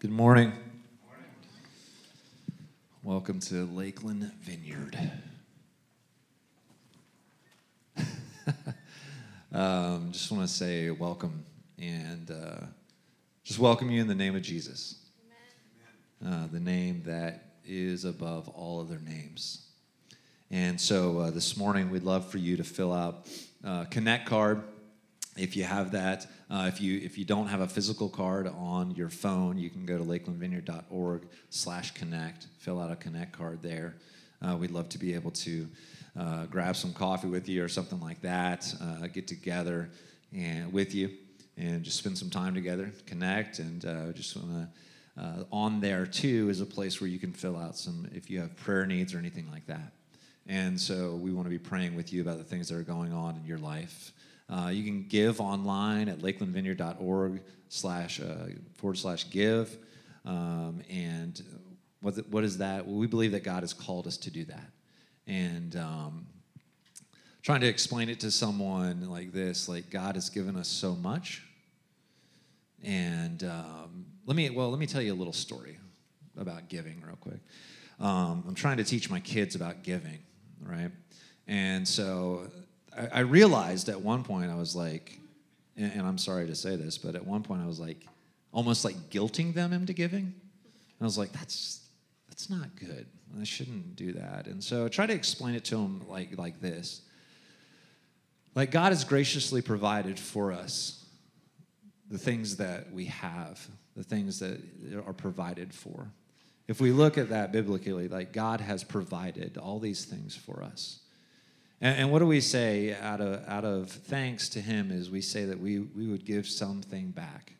Good morning. Welcome to Lakeland Vineyard. um, just want to say welcome and uh, just welcome you in the name of Jesus, uh, the name that is above all other names. And so uh, this morning, we'd love for you to fill out a Connect card if you have that. Uh, if you if you don't have a physical card on your phone, you can go to lakelandvineyard.org slash connect, fill out a connect card there. Uh, we'd love to be able to uh, grab some coffee with you or something like that, uh, get together and with you and just spend some time together, connect, and uh, just want to. Uh, on there too is a place where you can fill out some if you have prayer needs or anything like that. And so we want to be praying with you about the things that are going on in your life. Uh, you can give online at lakelandvineyard.org slash uh, forward slash give. Um, and what, the, what is that? Well, we believe that God has called us to do that. And um, trying to explain it to someone like this, like God has given us so much. And um, let me, well, let me tell you a little story about giving real quick. Um, I'm trying to teach my kids about giving, right? And so I, realized at one point I was like, and, and, I'm sorry to say this, but at one point I was like, almost like guilting them into giving. And I was like, that's that's not good. I shouldn't do that. And so I try to explain it to them like like this. Like God has graciously provided for us the things that we have, the things that are provided for. If we look at that biblically, like God has provided all these things for us. And, and, what do we say out of, out of thanks to Him is we say that we, we would give something back.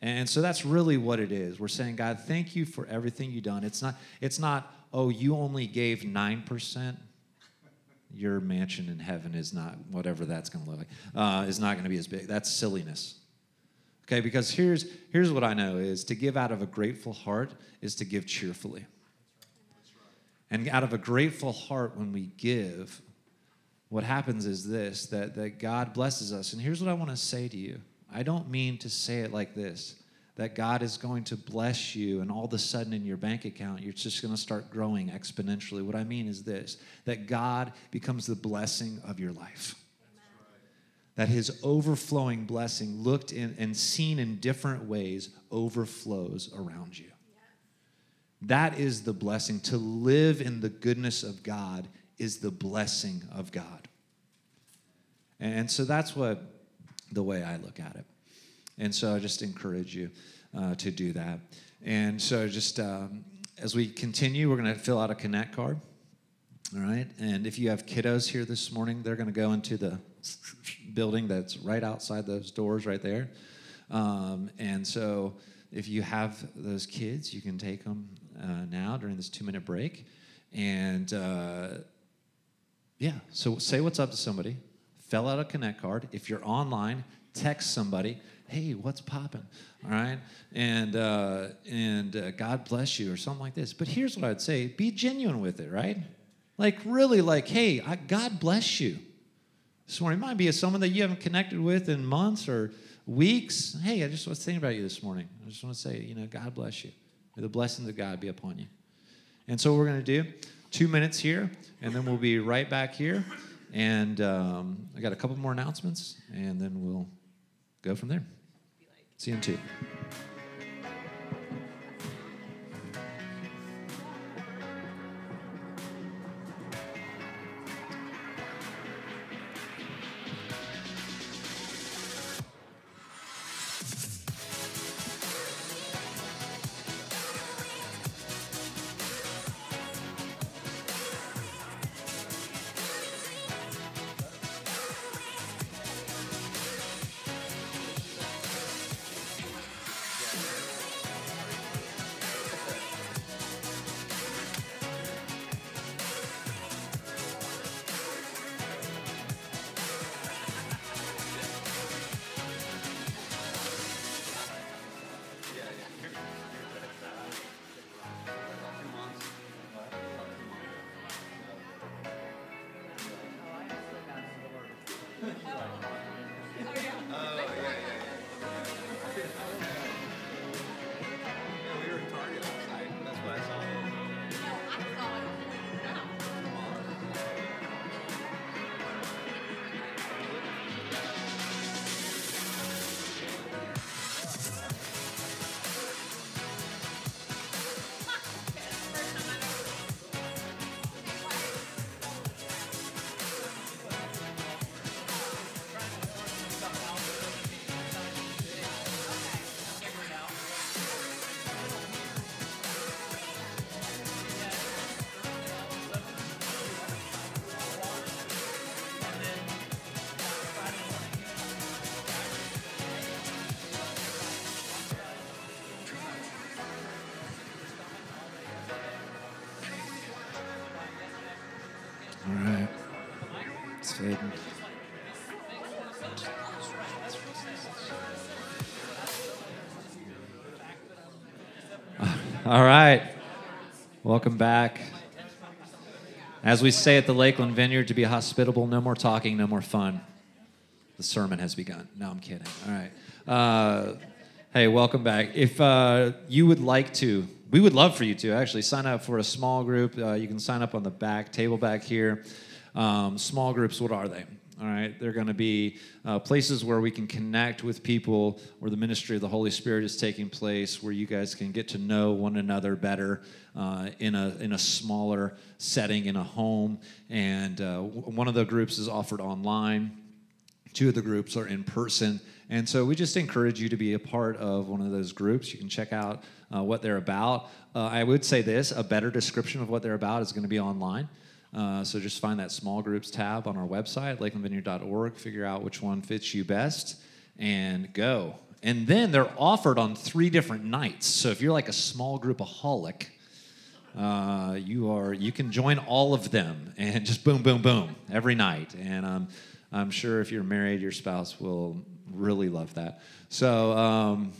And so that's really what it is. We're saying, God, thank you for everything you've done. It's not, it's not oh, you only gave 9%. Your mansion in heaven is not, whatever that's going to look like, uh, is not going to be as big. That's silliness. Okay, because here's, here's what I know is to give out of a grateful heart is to give cheerfully. And out of a grateful heart, when we give, what happens is this that, that God blesses us. And here's what I want to say to you I don't mean to say it like this that God is going to bless you, and all of a sudden in your bank account, you're just going to start growing exponentially. What I mean is this that God becomes the blessing of your life. That his overflowing blessing, looked in and seen in different ways, overflows around you. That is the blessing. To live in the goodness of God is the blessing of God. And so that's what the way I look at it. And so I just encourage you uh, to do that. And so just um, as we continue, we're going to fill out a Connect card. All right. And if you have kiddos here this morning, they're going to go into the building that's right outside those doors right there. Um, and so if you have those kids, you can take them uh, now during this two minute break. And uh, yeah, so say what's up to somebody, fill out a Connect card. If you're online, text somebody, hey, what's popping? All right, and uh, and uh, God bless you or something like this. But here's what I'd say: be genuine with it, right? Like really, like, hey, I, God bless you. This morning it might be someone that you haven't connected with in months or weeks. Hey, I just was thinking about you this morning. I just want to say, you know, God bless you. May the blessings of God be upon you. And so what we're going to do two minutes here, and then we'll be right back here. And um, I got a couple more announcements, and then we'll go from there. See you in two. All right. Welcome back. As we say at the Lakeland Vineyard, to be hospitable, no more talking, no more fun. The sermon has begun. No, I'm kidding. All right. Uh, hey, welcome back. If uh, you would like to, we would love for you to actually sign up for a small group. Uh, you can sign up on the back table back here. Um, small groups, what are they? All right, they're going to be uh, places where we can connect with people, where the ministry of the Holy Spirit is taking place, where you guys can get to know one another better uh, in a in a smaller setting in a home. And uh, one of the groups is offered online. Two of the groups are in person. And so we just encourage you to be a part of one of those groups. You can check out uh, what they're about. Uh, I would say this a better description of what they're about is going to be online. Uh, so just find that small groups tab on our website, lakelandvineyard.org, figure out which one fits you best, and go. And then they're offered on three different nights. So if you're like a small group aholic, uh, you are you can join all of them and just boom, boom, boom every night. And um, I'm sure if you're married, your spouse will really love that. So um,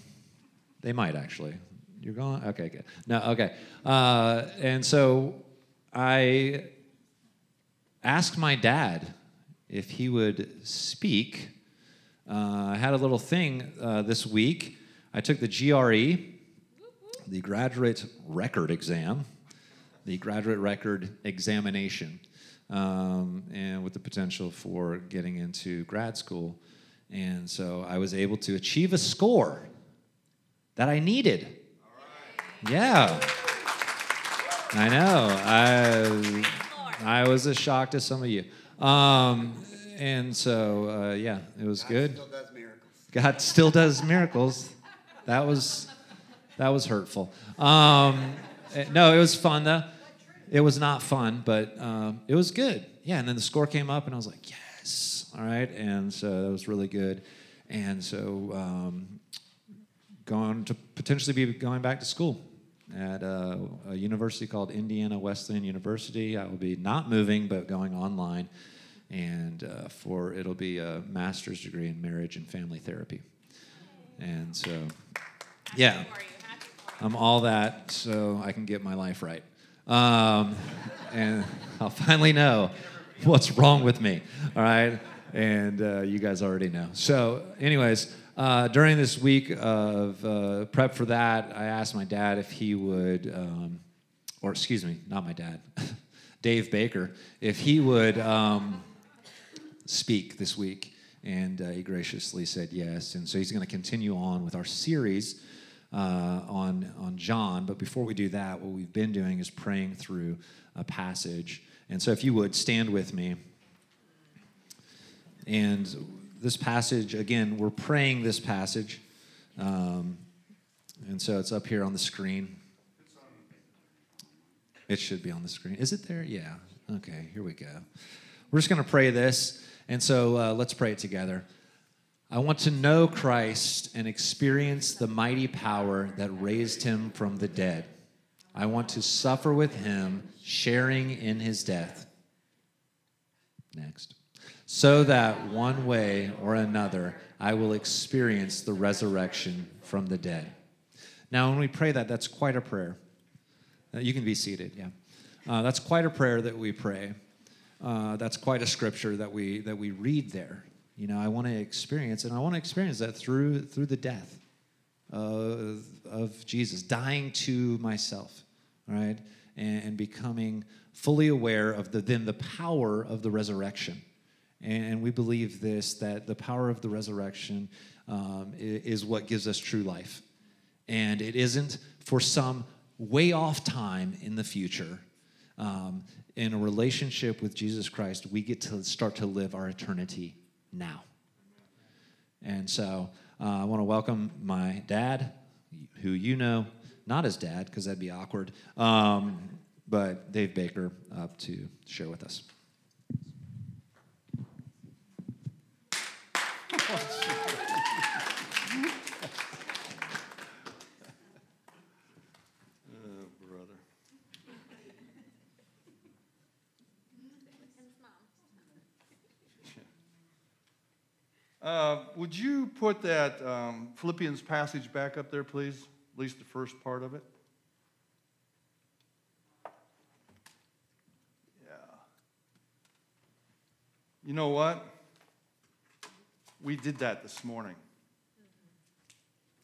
they might actually. You're gone. okay, good. No, okay. Uh, and so I asked my dad if he would speak. Uh, I had a little thing uh, this week. I took the GRE, the graduate record exam, the graduate record examination, um, and with the potential for getting into grad school. And so I was able to achieve a score that I needed. Yeah. I know. I I was as shocked as some of you. Um, and so, uh, yeah, it was God good. Still does miracles. God still does miracles. That was that was hurtful. Um, eh, no, it was fun though. It was not fun, but um, it was good. Yeah, and then the score came up, and I was like, yes, all right. And so that was really good. And so, um, going to potentially be going back to school at a, a university called Indiana Wesleyan University. I will be not moving, but going online, and uh, for it'll be a master's degree in marriage and family therapy. And so, yeah, I'm all that so I can get my life right, um, and I'll finally know what's wrong with me. All right, and uh, you guys already know. So, anyways. Uh, during this week of uh, prep for that, I asked my dad if he would, um, or excuse me, not my dad, Dave Baker, if he would um, speak this week. And uh, he graciously said yes. And so he's going to continue on with our series uh, on, on John. But before we do that, what we've been doing is praying through a passage. And so if you would stand with me. And this passage, again, we're praying this passage. Um, and so it's up here on the screen. It should be on the screen. Is it there? Yeah. Okay, here we go. We're just going to pray this. And so uh, let's pray it together. I want to know Christ and experience the mighty power that raised him from the dead. I want to suffer with him, sharing in his death. Next so that one way or another I will experience the resurrection from the dead. Now, when we pray that, that's quite a prayer. Uh, you can be seated, yeah. Uh, that's quite a prayer that we pray. Uh, that's quite a scripture that we that we read there. You know, I want to experience, and I want to experience that through through the death of, of Jesus, dying to myself, right, and, and becoming fully aware of the then the power of the resurrection and we believe this that the power of the resurrection um, is what gives us true life. And it isn't for some way off time in the future. Um, in a relationship with Jesus Christ, we get to start to live our eternity now. And so uh, I want to welcome my dad, who you know, not as dad, because that'd be awkward, um, but Dave Baker up to share with us. Uh, would you put that um, Philippians passage back up there, please? At least the first part of it. Yeah. You know what? We did that this morning.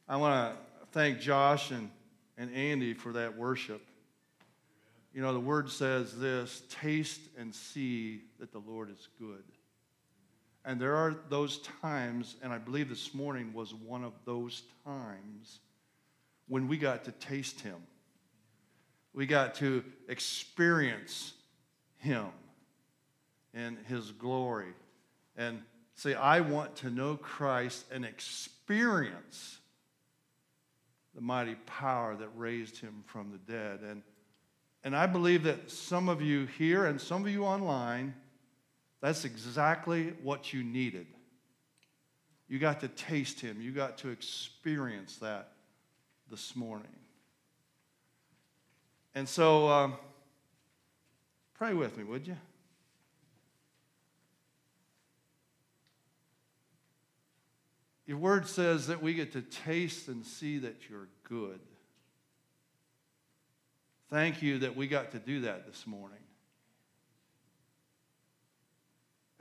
I want to thank Josh and, and Andy for that worship. You know, the word says this taste and see that the Lord is good. And there are those times, and I believe this morning was one of those times when we got to taste Him. We got to experience Him and His glory. And say, I want to know Christ and experience the mighty power that raised Him from the dead. And, and I believe that some of you here and some of you online that's exactly what you needed. You got to taste Him, you got to experience that this morning. And so, um, pray with me, would you? Your word says that we get to taste and see that you're good. Thank you that we got to do that this morning.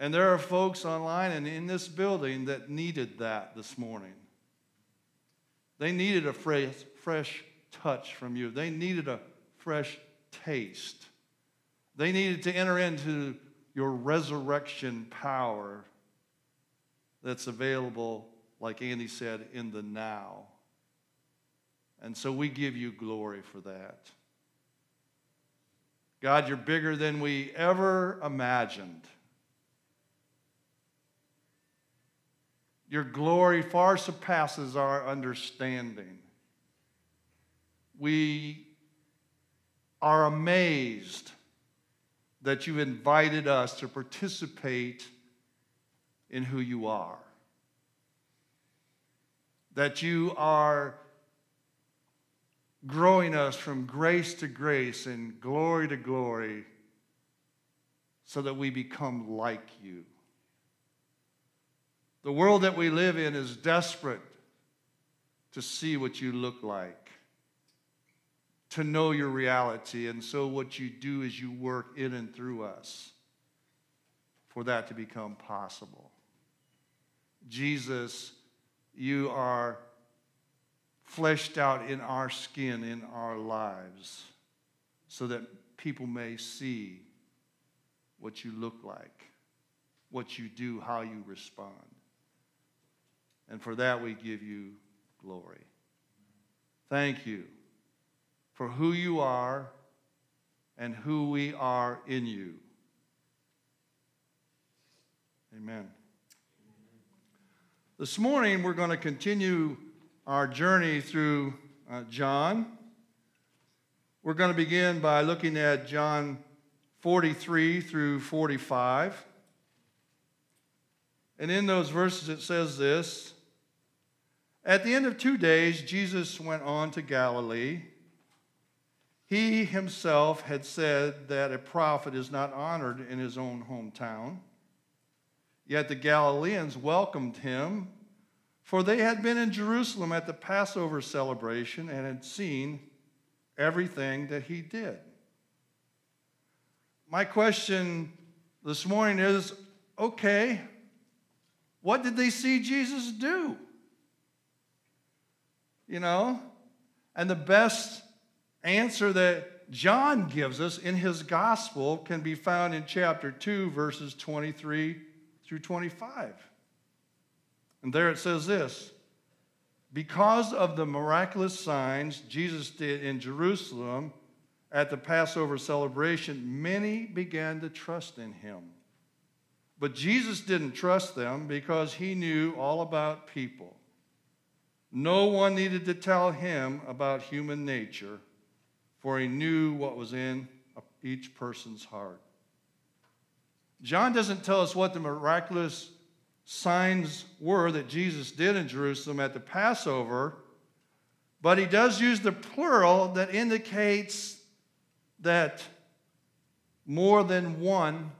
And there are folks online and in this building that needed that this morning. They needed a fresh, fresh touch from you, they needed a fresh taste. They needed to enter into your resurrection power that's available, like Andy said, in the now. And so we give you glory for that. God, you're bigger than we ever imagined. Your glory far surpasses our understanding. We are amazed that you invited us to participate in who you are. That you are growing us from grace to grace and glory to glory so that we become like you. The world that we live in is desperate to see what you look like, to know your reality. And so, what you do is you work in and through us for that to become possible. Jesus, you are fleshed out in our skin, in our lives, so that people may see what you look like, what you do, how you respond. And for that, we give you glory. Thank you for who you are and who we are in you. Amen. This morning, we're going to continue our journey through uh, John. We're going to begin by looking at John 43 through 45. And in those verses, it says this at the end of two days, Jesus went on to Galilee. He himself had said that a prophet is not honored in his own hometown. Yet the Galileans welcomed him, for they had been in Jerusalem at the Passover celebration and had seen everything that he did. My question this morning is okay, what did they see Jesus do? You know? And the best answer that John gives us in his gospel can be found in chapter 2, verses 23 through 25. And there it says this Because of the miraculous signs Jesus did in Jerusalem at the Passover celebration, many began to trust in him. But Jesus didn't trust them because he knew all about people. No one needed to tell him about human nature, for he knew what was in each person's heart. John doesn't tell us what the miraculous signs were that Jesus did in Jerusalem at the Passover, but he does use the plural that indicates that more than one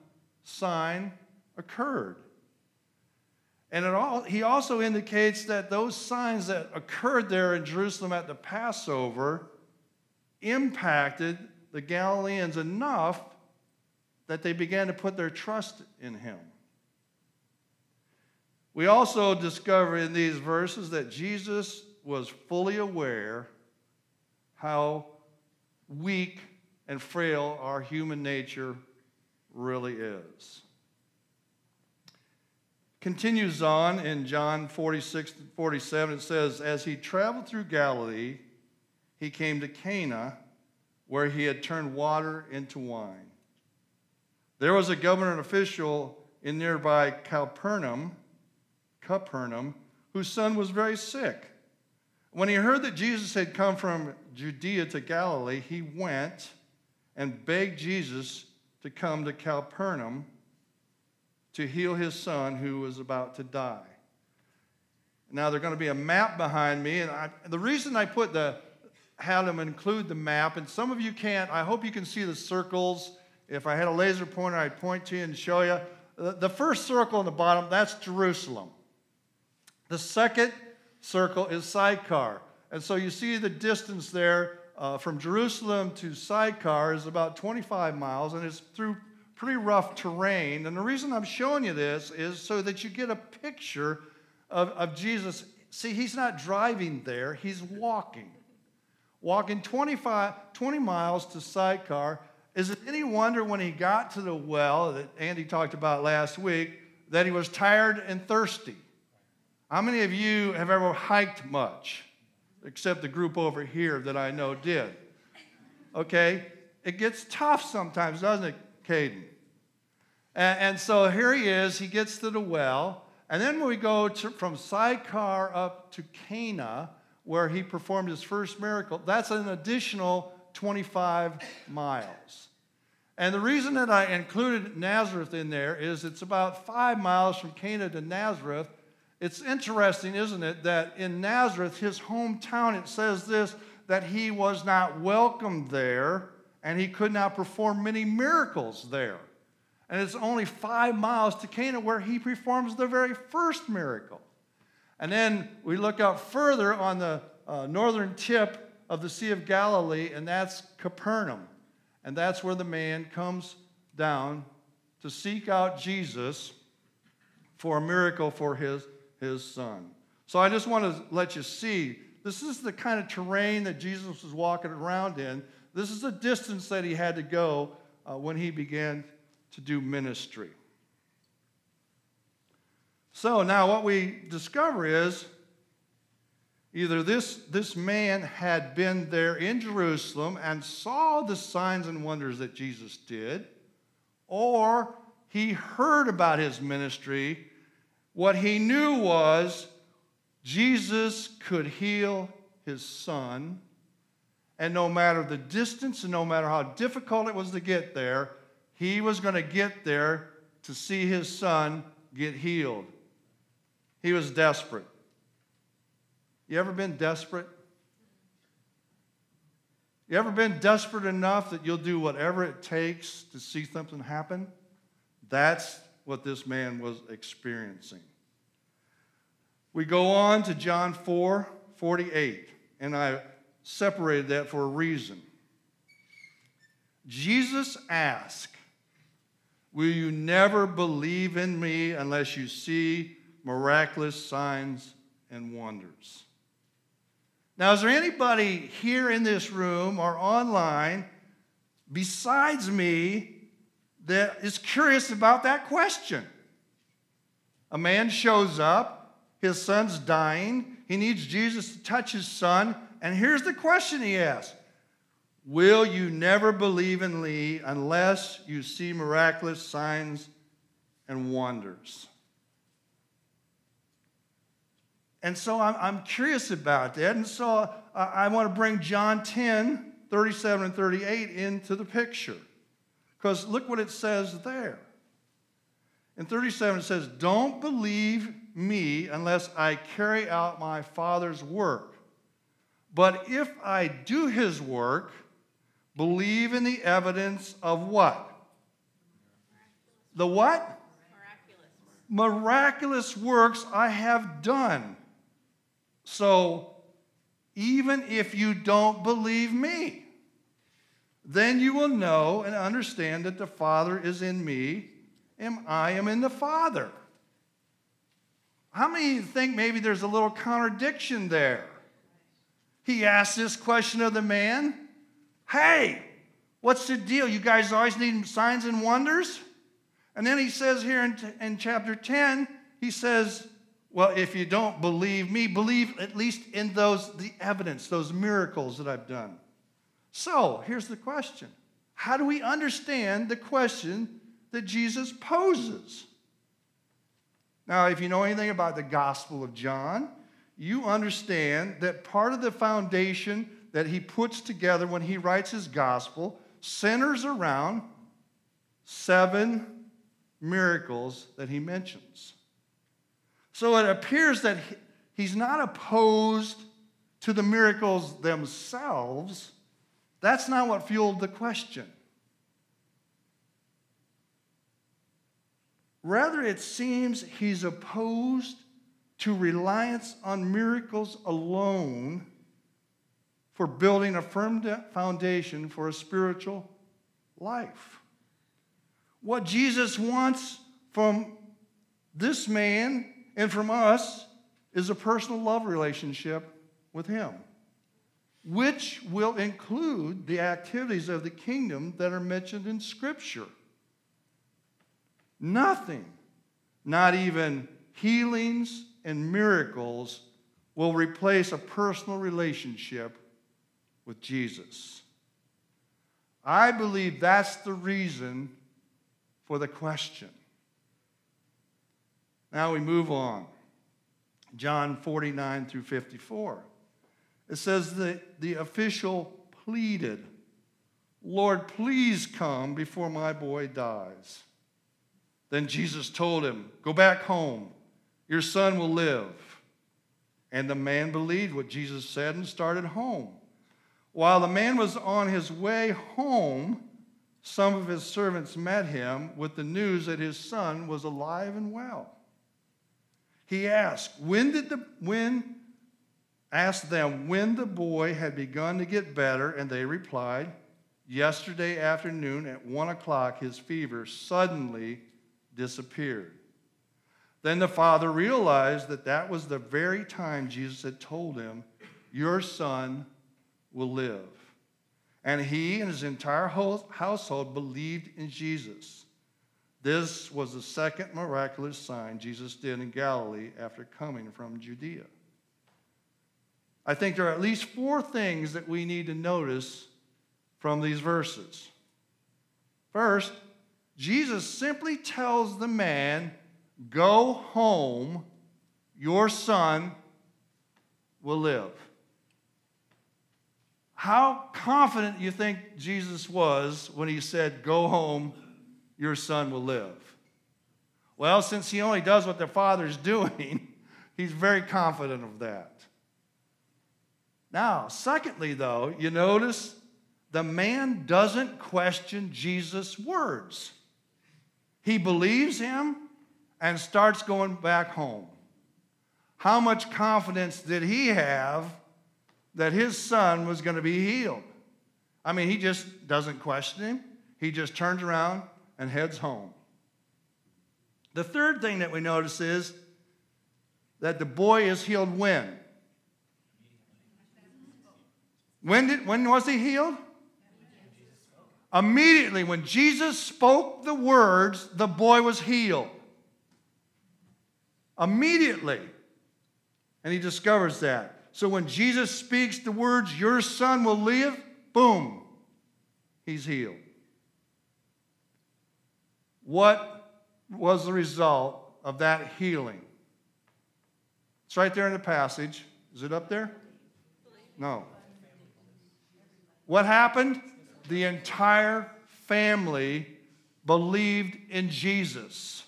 sign occurred. And all, he also indicates that those signs that occurred there in Jerusalem at the Passover impacted the Galileans enough that they began to put their trust in him. We also discover in these verses that Jesus was fully aware how weak and frail our human nature really is continues on in John 46 47. It says, As he traveled through Galilee, he came to Cana, where he had turned water into wine. There was a government official in nearby Capernaum, Capernaum, whose son was very sick. When he heard that Jesus had come from Judea to Galilee, he went and begged Jesus to come to Capernaum to heal his son who was about to die. Now, there's going to be a map behind me, and I, the reason I put the had them include the map, and some of you can't. I hope you can see the circles. If I had a laser pointer, I'd point to you and show you. The first circle on the bottom, that's Jerusalem. The second circle is Sychar. And so you see the distance there uh, from Jerusalem to Sychar is about 25 miles, and it's through pretty rough terrain. And the reason I'm showing you this is so that you get a picture of, of Jesus. See, he's not driving there, he's walking. Walking 25, 20 miles to Sychar. Is it any wonder when he got to the well that Andy talked about last week that he was tired and thirsty? How many of you have ever hiked much? Except the group over here that I know did. Okay? It gets tough sometimes, doesn't it, Caden? And, and, so here he is, he gets to the well. And then we go to, from Sychar up to Cana, where he performed his first miracle. That's an additional 25 miles. And the reason that I included Nazareth in there is it's about five miles from Cana to Nazareth. It's interesting, isn't it, that in Nazareth, his hometown, it says this that he was not welcomed there and he could not perform many miracles there. And it's only five miles to Cana where he performs the very first miracle. And then we look out further on the uh, northern tip of the Sea of Galilee, and that's Capernaum. And that's where the man comes down to seek out Jesus for a miracle for his, his son. So I just want to let you see this is the kind of terrain that Jesus was walking around in. This is the distance that he had to go uh, when he began to do ministry. So now what we discover is either this, this man had been there in Jerusalem and saw the signs and wonders that Jesus did, or he heard about his ministry. What he knew was Jesus could heal his son, and no matter the distance and no matter how difficult it was to get there, he was going to get there to see his son get healed. He was desperate. You ever been desperate? You ever been desperate enough that you'll do whatever it takes to see something happen? That's what this man was experiencing. We go on to John 4 48, and I separated that for a reason. Jesus asked, Will you never believe in me unless you see miraculous signs and wonders? Now, is there anybody here in this room or online besides me that is curious about that question? A man shows up, his son's dying, he needs Jesus to touch his son, and here's the question he asks Will you never believe in me unless you see miraculous signs and wonders? And so I'm, I'm curious about that. And so I, I want to bring John 10, 37 and 38 into the picture. Because look what it says there. In 37, it says, Don't believe me unless I carry out my Father's work. But if I do his work, Believe in the evidence of what? The what? miraculous works I have done. So, even if you don't believe me, then you will know and understand that the Father is in me and I am in the Father. How many think maybe there's a little contradiction there? He asked this question of the man Hey, what's the deal? You guys always need signs and wonders? And then he says here in, in chapter 10, he says, Well, if you don't believe me, believe at least in those, the evidence, those miracles that I've done. So here's the question How do we understand the question that Jesus poses? Now, if you know anything about the Gospel of John, you understand that part of the foundation that he puts together when he writes his gospel centers around seven miracles that he mentions. So it appears that he's not opposed to the miracles themselves. That's not what fueled the question. Rather, it seems he's opposed to reliance on miracles alone for building a firm foundation for a spiritual life. What Jesus wants from this man and from us is a personal love relationship with him, which will include the activities of the kingdom that are mentioned in Scripture. Nothing, not even healings and miracles, will replace a personal relationship with Jesus. I believe that's the reason for the question. Now we move on. John 49 through 54. It says that the official pleaded, Lord, please come before my boy dies. Then Jesus told him, Go back home. Your son will live. And the man believed what Jesus said and started home. While the man was on his way home, some of his servants met him with the news that his son was alive and well. He asked, when did the when asked them when the boy had begun to get better, and they replied, Yesterday afternoon at one o'clock, his fever suddenly disappeared. Then the father realized that that was the very time Jesus had told him, Your son will live. And he and his entire household believed in Jesus. This was the second miraculous sign Jesus did in Galilee after coming from Judea. I think there are at least four things that we need to notice from these verses. First, Jesus simply tells the man, Go home, your son will live. How confident you think Jesus was when he said, Go home, your son will live? Well, since he only does what the Father's doing, he's very confident of that. Now, secondly, though, you notice the man doesn't question Jesus' words. He believes him and starts going back home. How much confidence did he have that his son was going to be healed? I mean, he just doesn't question him, he just turns around and heads home. The third thing that we notice is that the boy is healed when? When, did, when was he healed? Immediately, when Jesus spoke the words, the boy was healed. Immediately. And he discovers that. So when Jesus speaks the words, Your son will live, boom, he's healed. What was the result of that healing? It's right there in the passage. Is it up there? No. What happened? the entire family believed in Jesus.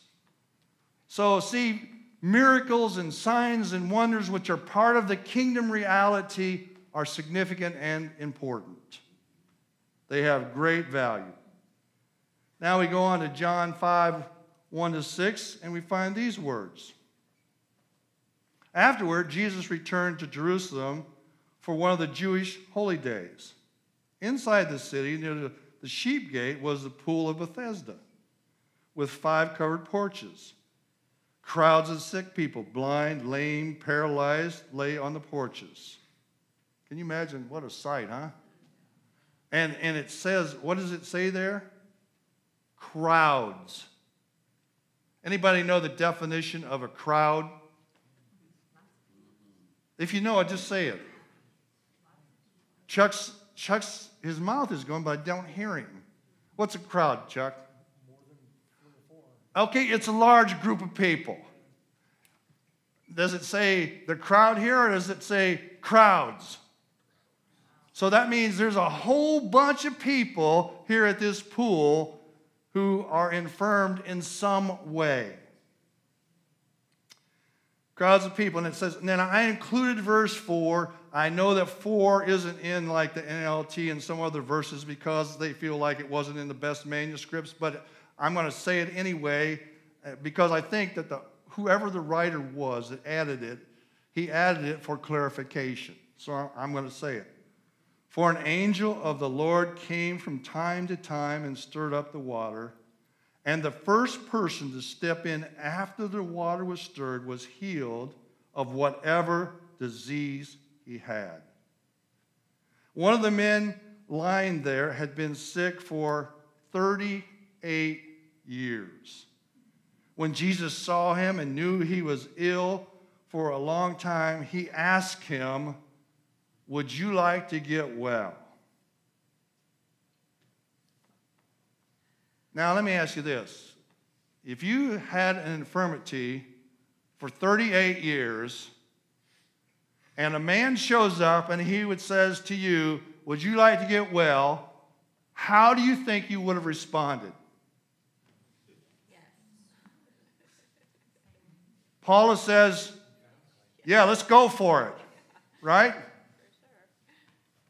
So, see, miracles and signs and wonders, which are part of the kingdom reality, are significant and important. They have great value. Now we go on to John 5 1 to 6, and we find these words. Afterward, Jesus returned to Jerusalem for one of the Jewish holy days. Inside the city, near the, the sheep gate, was the pool of Bethesda with five covered porches. Crowds of sick people, blind, lame, paralyzed, lay on the porches. Can you imagine what a sight, huh? And, and it says, what does it say there? Crowds. Anybody know the definition of a crowd? If you know it, just say it. Chuck's, Chuck's, his mouth is going, but I don't hear him. What's a crowd, Chuck? Okay, it's a large group of people. Does it say the crowd here or does it say crowds? So that means there's a whole bunch of people here at this pool who are infirmed in some way. Crowds of people. And it says, and then I included verse 4. I know that 4 isn't in like the NLT and some other verses because they feel like it wasn't in the best manuscripts, but I'm going to say it anyway uh, because I think that the, whoever the writer was that added it, he added it for clarification. So I'm going to say it. For an angel of the Lord came from time to time and stirred up the water. And the first person to step in after the water was stirred was healed of whatever disease he had. One of the men lying there had been sick for 38 years. When Jesus saw him and knew he was ill for a long time, he asked him, would you like to get well? Now, let me ask you this. If you had an infirmity for 38 years, and a man shows up and he would says to you, Would you like to get well? How do you think you would have responded? Paula says, Yeah, let's go for it, right?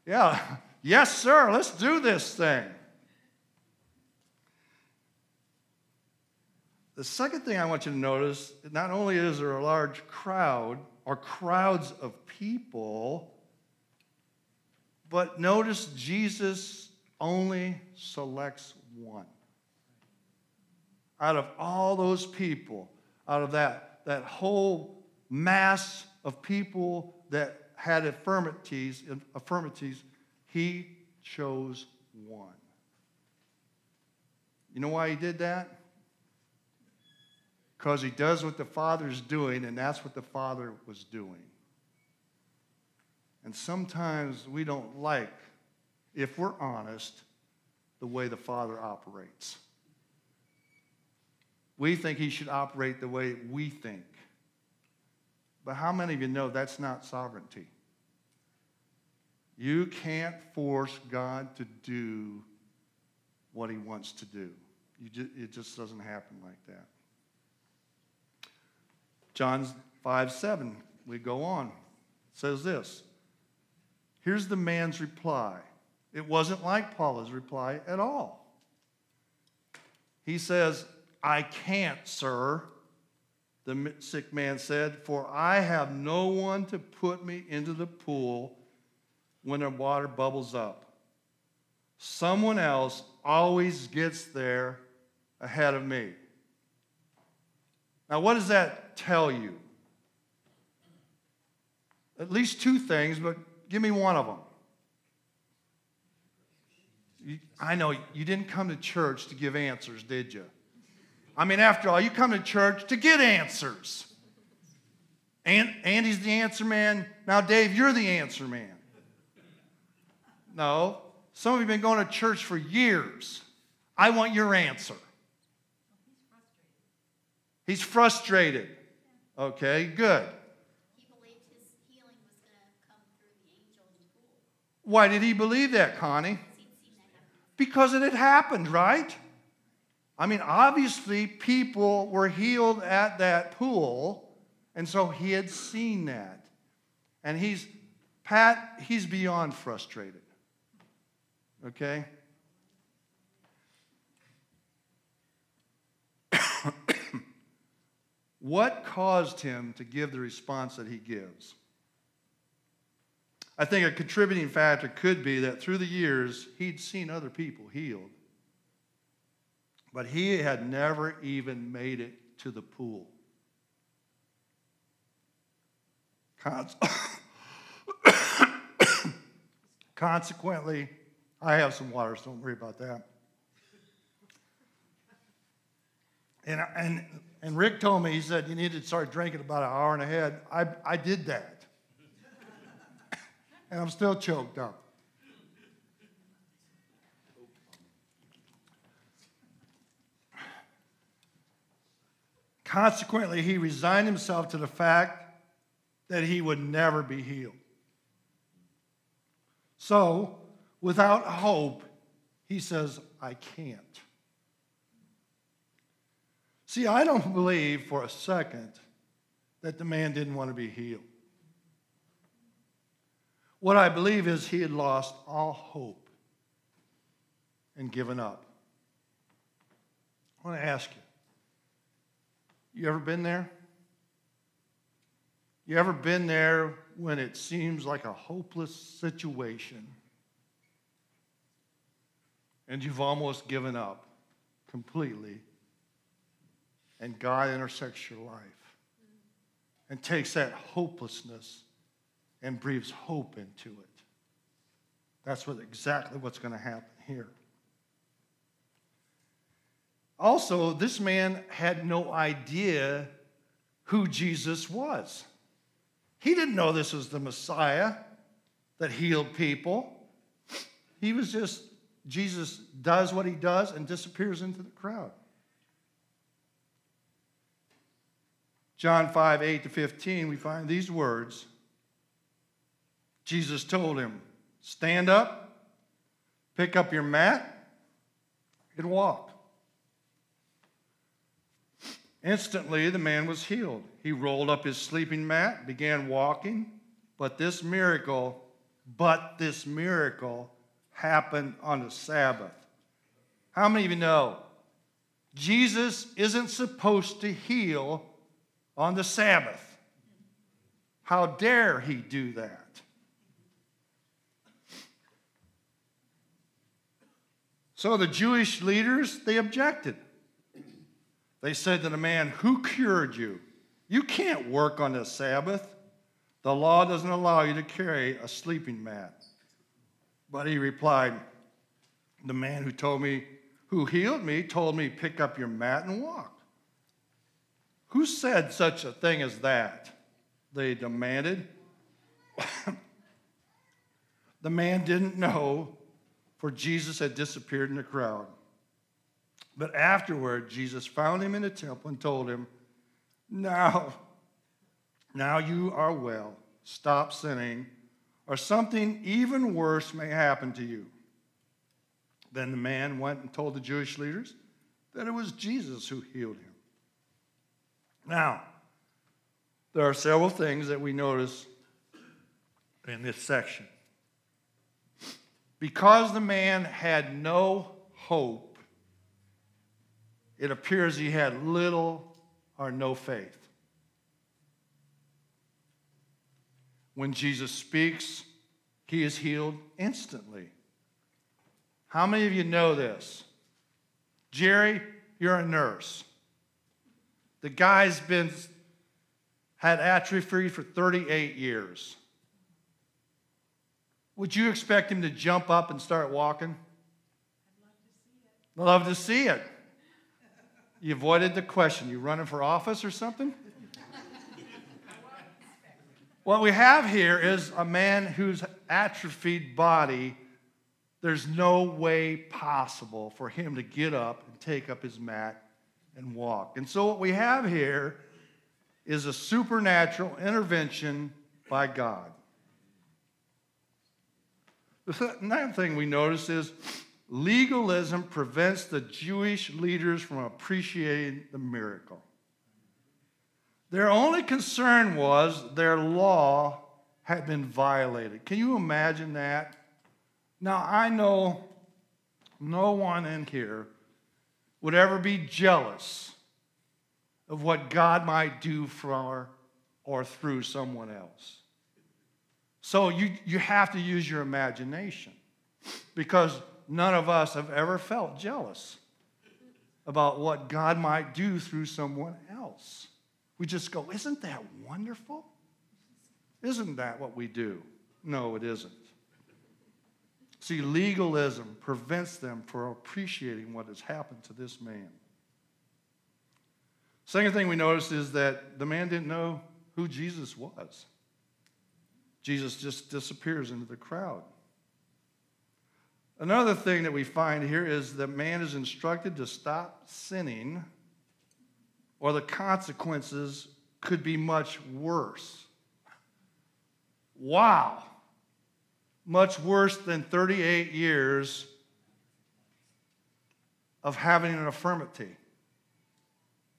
Yeah, yes, sir, let's do this thing. The second thing I want you to notice not only is there a large crowd or crowds of people, but notice Jesus only selects one. Out of all those people, out of that, that whole mass of people that had affirmities, infirmities, he chose one. You know why he did that? Because he does what the Father's doing, and that's what the Father was doing. And sometimes we don't like, if we're honest, the way the Father operates. We think he should operate the way we think. But how many of you know that's not sovereignty? You can't force God to do what he wants to do. Just, it just doesn't happen like that. John 5 7, we go on. It says this. Here's the man's reply. It wasn't like Paula's reply at all. He says, I can't, sir the sick man said, For I have no one to put me into the pool when the water bubbles up. Someone else always gets there ahead of me. Now, what does that tell you? At least two things, but give me one of them. I know you didn't come to church to give answers, did you? I mean, after all, you come to church to get answers. And Andy's the answer man. Now, Dave, you're the answer man. No, some of you have been going to church for years. I want your answer. He's frustrated. Okay, good. Why did he believe that, Connie? Because it had happened, right? I mean, obviously, people were healed at that pool, and so he had seen that. And he's, Pat, he's beyond frustrated. Okay? What caused him to give the response that he gives? I think a contributing factor could be that through the years, he'd seen other people healed. But he had never even made it to the pool. Consequently, I have some water, so don't worry about that. And, and, and Rick told me, he said, you need to start drinking about an hour and a half. I, I did that. and I'm still choked up. Consequently, he resigned himself to the fact that he would never be healed. So, without hope, he says, I can't. See, I don't believe for a second that the man didn't want to be healed. What I believe is he had lost all hope and given up. I want to ask you you ever been there? You ever been there when it seems like a hopeless situation and you've almost given up completely and God intersects your life and takes that hopelessness and breathes hope into it. That's what exactly what's going to happen here. Also, this man had no idea who Jesus was. He didn't know this was the Messiah that healed people. He was just, Jesus does what he does and disappears into the crowd. John 5, 8 to 15, we find these words. Jesus told him, Stand up, pick up your mat, and walk. Instantly, the man was healed. He rolled up his sleeping mat, began walking, but this miracle, but this miracle happened on the Sabbath. How many of you know Jesus isn't supposed to heal on the Sabbath. How dare he do that? So the Jewish leaders, they objected. They said to the man, Who cured you? You can't work on the Sabbath. The law doesn't allow you to carry a sleeping mat. But he replied, The man who told me, who healed me, told me, Pick up your mat and walk. Who said such a thing as that? They demanded. the man didn't know, for Jesus had disappeared in the crowd. But afterward, Jesus found him in the temple and told him, Now, now you are well. Stop sinning, or something even worse may happen to you. Then the man went and told the Jewish leaders that it was Jesus who healed him. Now, there are several things that we notice in this section. Because the man had no hope, it appears he had little or no faith. When Jesus speaks, he is healed instantly. How many of you know this? Jerry, you're a nurse. The guy's been had atrophy for 38 years. Would you expect him to jump up and start walking? I'd love to see it. Love to see it. You avoided the question. You running for office or something? what we have here is a man whose atrophied body, there's no way possible for him to get up and take up his mat and walk. And so, what we have here is a supernatural intervention by God. The another thing we notice is legalism prevents the Jewish leaders from appreciating the miracle. Their only concern was their law had been violated. Can you imagine that? Now, I know no one in here would ever be jealous of what God might do for or through someone else. So you, you have to use your imagination because none of us have ever felt jealous about what God might do through someone else. We just go, Isn't that wonderful? Isn't that what we do? No, it isn't. See, legalism prevents them from appreciating what has happened to this man. Second thing we notice is that the man didn't know who Jesus was. Jesus just disappears into the crowd. Another thing that we find here is that man is instructed to stop sinning, or the consequences could be much worse. Wow. Much worse than 38 years of having an infirmity.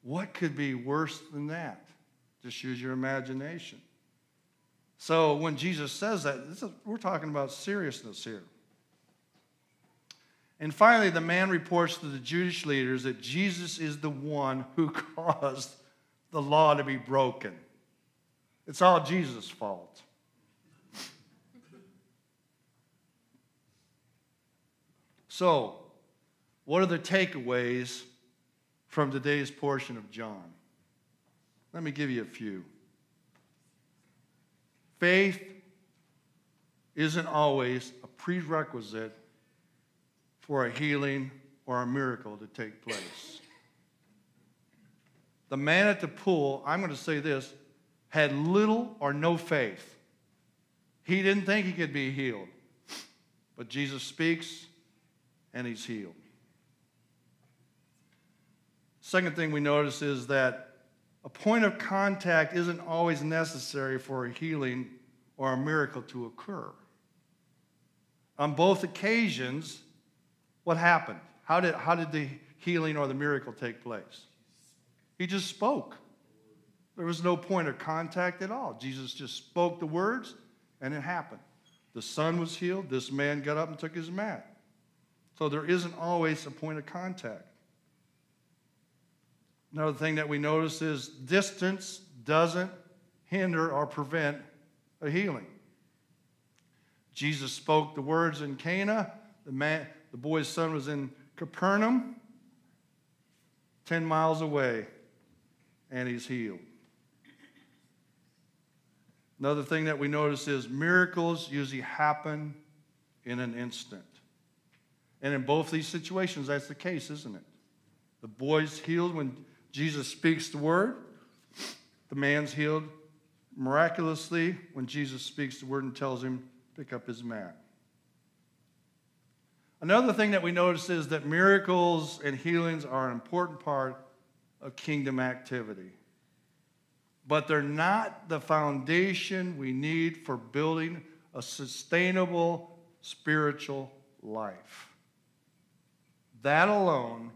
What could be worse than that? Just use your imagination. So when Jesus says that, we're talking about seriousness here. And finally, the man reports to the Jewish leaders that Jesus is the one who caused the law to be broken. It's all Jesus' fault. So, what are the takeaways from today's portion of John? Let me give you a few. Faith isn't always a prerequisite for a healing or a miracle to take place. The man at the pool, I'm going to say this, had little or no faith. He didn't think he could be healed. But Jesus speaks and he's healed. Second thing we notice is that a point of contact isn't always necessary for a healing or a miracle to occur. On both occasions, what happened? How did, how did the healing or the miracle take place? He just spoke. There was no point of contact at all. Jesus just spoke the words, and it happened. The son was healed. This man got up and took his mat. So there isn't always a point of contact. Another thing that we notice is distance doesn't hinder or prevent a healing. Jesus spoke the words in Cana. The man, the boy's son was in Capernaum, 10 miles away, and he's healed. Another thing that we notice is miracles usually happen in an instant. And in both these situations, that's the case, isn't it? The boy's healed when Jesus speaks the word, the man's healed miraculously when Jesus speaks the word and tells him, pick up his mat. Another thing that we notice is that miracles and healings are an important part of kingdom activity. But they're not the foundation we need for building a sustainable spiritual life. That alone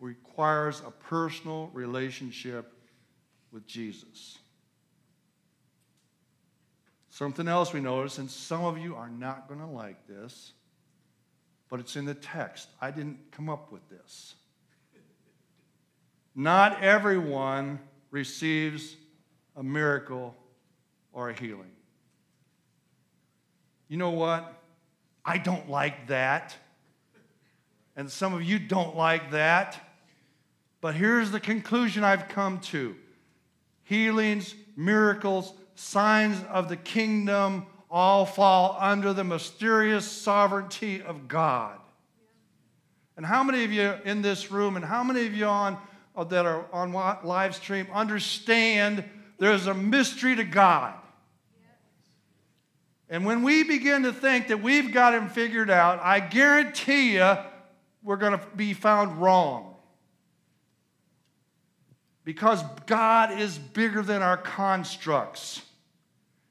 requires a personal relationship with Jesus. Something else we notice, and some of you are not going to like this but it's in the text. I didn't come up with this. Not everyone receives a miracle or a healing. You know what? I don't like that. And some of you don't like that. But here's the conclusion I've come to healings, miracles, signs of the kingdom all fall under the mysterious sovereignty of God. And how many of you in this room and how many of you on uh, that are on live stream understand there's a mystery to God? And when we begin to think that we've got him figured out, I guarantee you we're going to be found wrong. Because God is bigger than our constructs.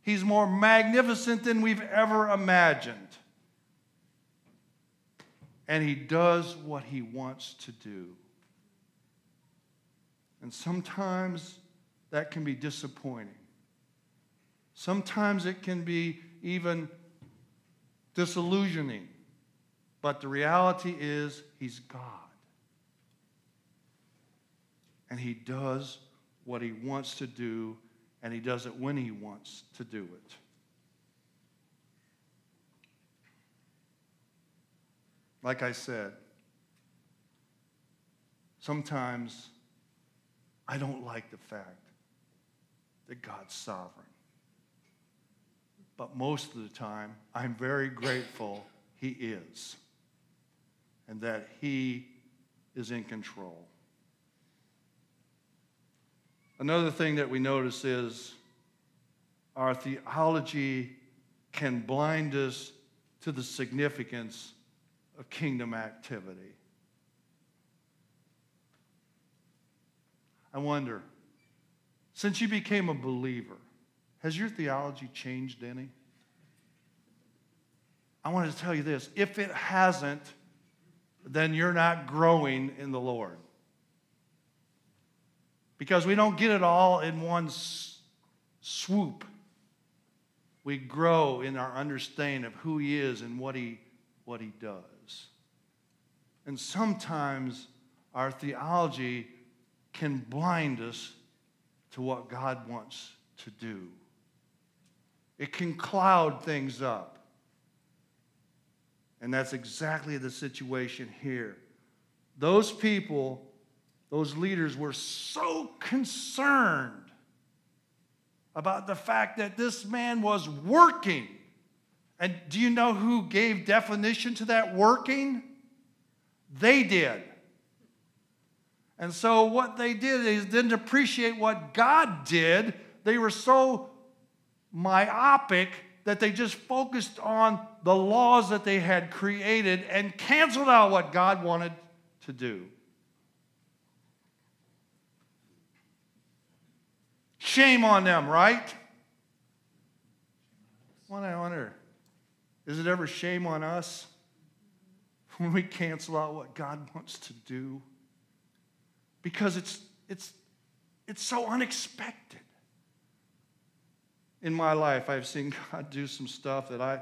He's more magnificent than we've ever imagined. And he does what he wants to do. And sometimes that can be disappointing. Sometimes it can be even disillusioning. But the reality is, he's God. And he does what he wants to do, and he does it when he wants to do it. Like I said, sometimes I don't like the fact that God's sovereign. But most of the time, I'm very grateful He is and that He is in control. Another thing that we notice is our theology can blind us to the significance of kingdom activity. I wonder, since you became a believer, has your theology changed any? I want to tell you this if it hasn't, then you're not growing in the Lord. Because we don't get it all in one swoop. We grow in our understanding of who He is and what He, what he does. And sometimes our theology can blind us to what God wants to do. It can cloud things up. And that's exactly the situation here. Those people, those leaders, were so concerned about the fact that this man was working. And do you know who gave definition to that working? They did. And so what they did is didn't appreciate what God did. They were so myopic that they just focused on the laws that they had created and canceled out what God wanted to do. Shame on them, right? What I wonder, is it ever shame on us when we cancel out what God wants to do? Because it's, it's, it's so unexpected in my life, I've seen God do some stuff that I,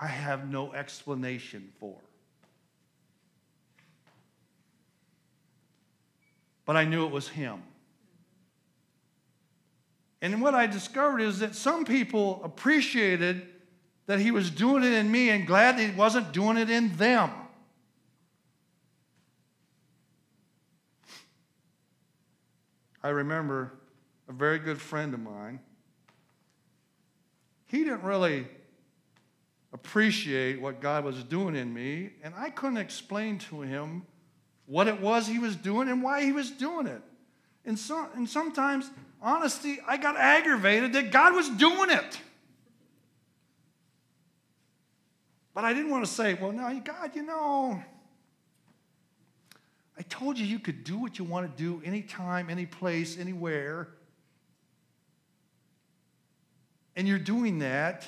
I have no explanation for. But I knew it was Him. And what I discovered is that some people appreciated that He was doing it in me and glad He wasn't doing it in them. I remember a very good friend of mine he didn't really appreciate what God was doing in me, and I couldn't explain to him what it was he was doing and why he was doing it. And, so, and sometimes, honestly, I got aggravated that God was doing it. But I didn't want to say, well, now, God, you know, I told you you could do what you want to do anytime, any place, anywhere. And you're doing that.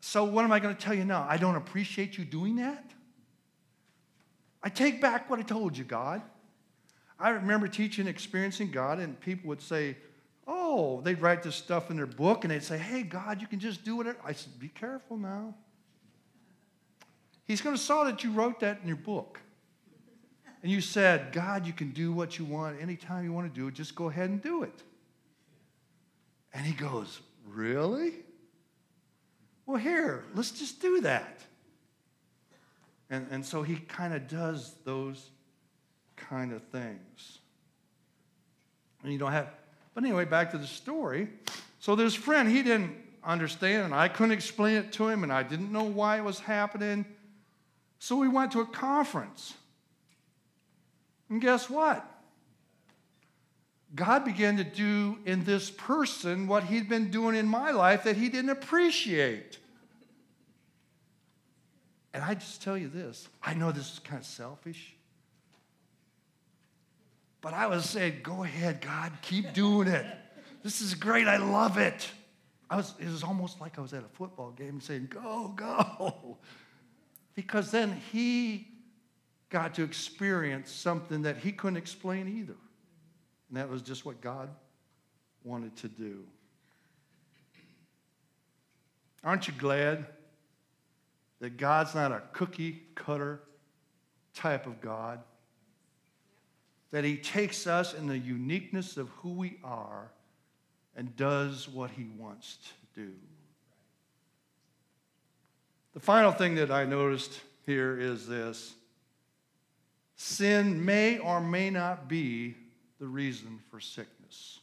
So, what am I going to tell you now? I don't appreciate you doing that? I take back what I told you, God. I remember teaching Experiencing God, and people would say, Oh, they'd write this stuff in their book, and they'd say, Hey, God, you can just do whatever. I said, Be careful now. He's going to saw that you wrote that in your book. And you said, God, you can do what you want anytime you want to do it. Just go ahead and do it. And he goes, Really? Well, here, let's just do that. And, and so he kind of does those kind of things. And you don't have, but anyway, back to the story. So this friend, he didn't understand, and I couldn't explain it to him, and I didn't know why it was happening. So we went to a conference. And guess what? God began to do in this person what he'd been doing in my life that he didn't appreciate. And I just tell you this I know this is kind of selfish, but I was saying, go ahead, God, keep doing it. This is great. I love it. I was, it was almost like I was at a football game saying, go, go. Because then he got to experience something that he couldn't explain either. And that was just what God wanted to do. Aren't you glad that God's not a cookie cutter type of God? That He takes us in the uniqueness of who we are and does what He wants to do. The final thing that I noticed here is this sin may or may not be the reason for sickness.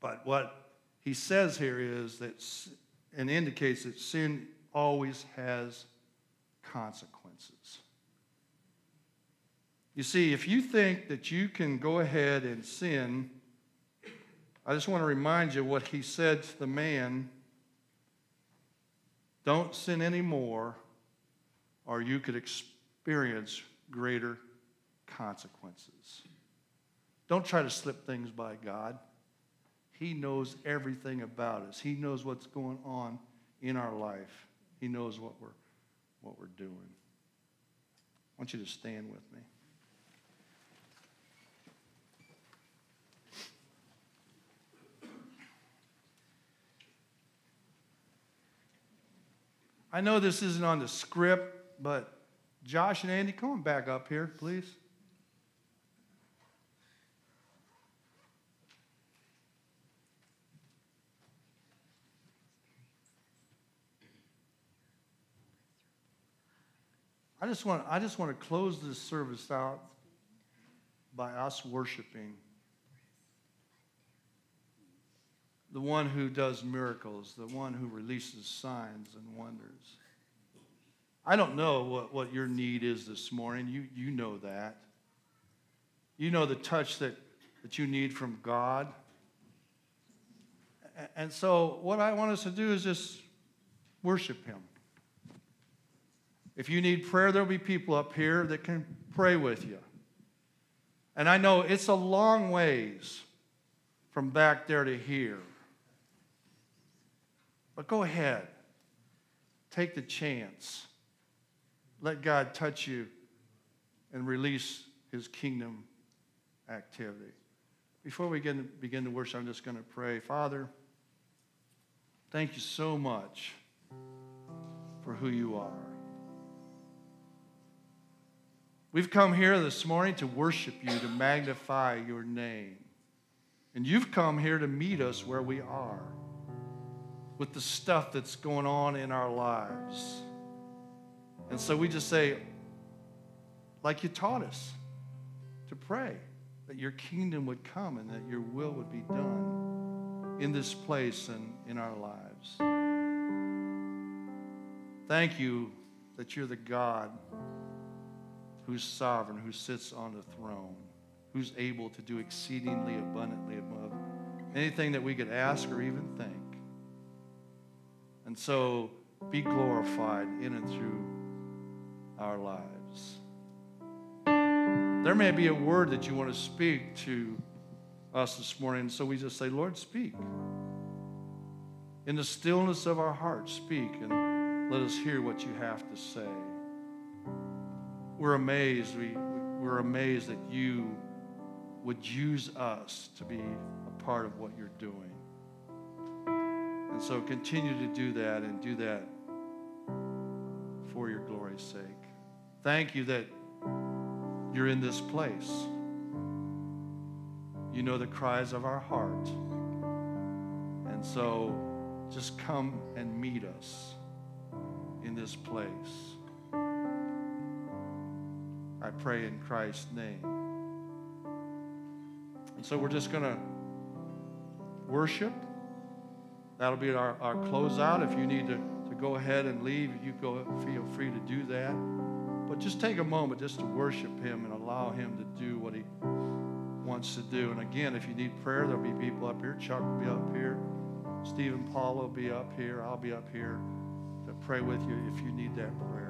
But what he says here is that, and indicates that sin always has consequences. You see, if you think that you can go ahead and sin, I just want to remind you what he said to the man don't sin anymore, or you could experience greater consequences. Don't try to slip things by God. He knows everything about us. He knows what's going on in our life. He knows what we're, what we're doing. I want you to stand with me. I know this isn't on the script, but Josh and Andy, come on back up here, please. I just want, I just want to close this service out by us worshiping the one who does miracles, the one who releases signs and wonders. I don't know what, what your need is this morning. You, you know that. You know the touch that, that you need from God. And so, what I want us to do is just worship Him. If you need prayer, there'll be people up here that can pray with you. And I know it's a long ways from back there to here. But go ahead. Take the chance. Let God touch you and release his kingdom activity. Before we begin to worship, I'm just going to pray. Father, thank you so much for who you are. We've come here this morning to worship you, to magnify your name. And you've come here to meet us where we are with the stuff that's going on in our lives. And so we just say, like you taught us, to pray that your kingdom would come and that your will would be done in this place and in our lives. Thank you that you're the God who's sovereign, who sits on the throne, who's able to do exceedingly abundantly above anything that we could ask or even think. And so be glorified in and through our lives. There may be a word that you want to speak to us this morning, so we just say, Lord, speak. In the stillness of our hearts, speak and let us hear what you have to say we're amazed. We, we're amazed that you would use us to be a part of what you're doing. And so continue to do that and do that for your glory's sake. Thank you that you're in this place. You know the cries of our heart. And so just come and meet us in this place. I pray in Christ's name. And so we're just going to worship. That'll be our, our closeout. If you need to, to go ahead and leave, you go feel free to do that. But just take a moment just to worship Him and allow Him to do what He wants to do. And again, if you need prayer, there'll be people up here. Chuck will be up here. Stephen Paul will be up here. I'll be up here to pray with you if you need that prayer.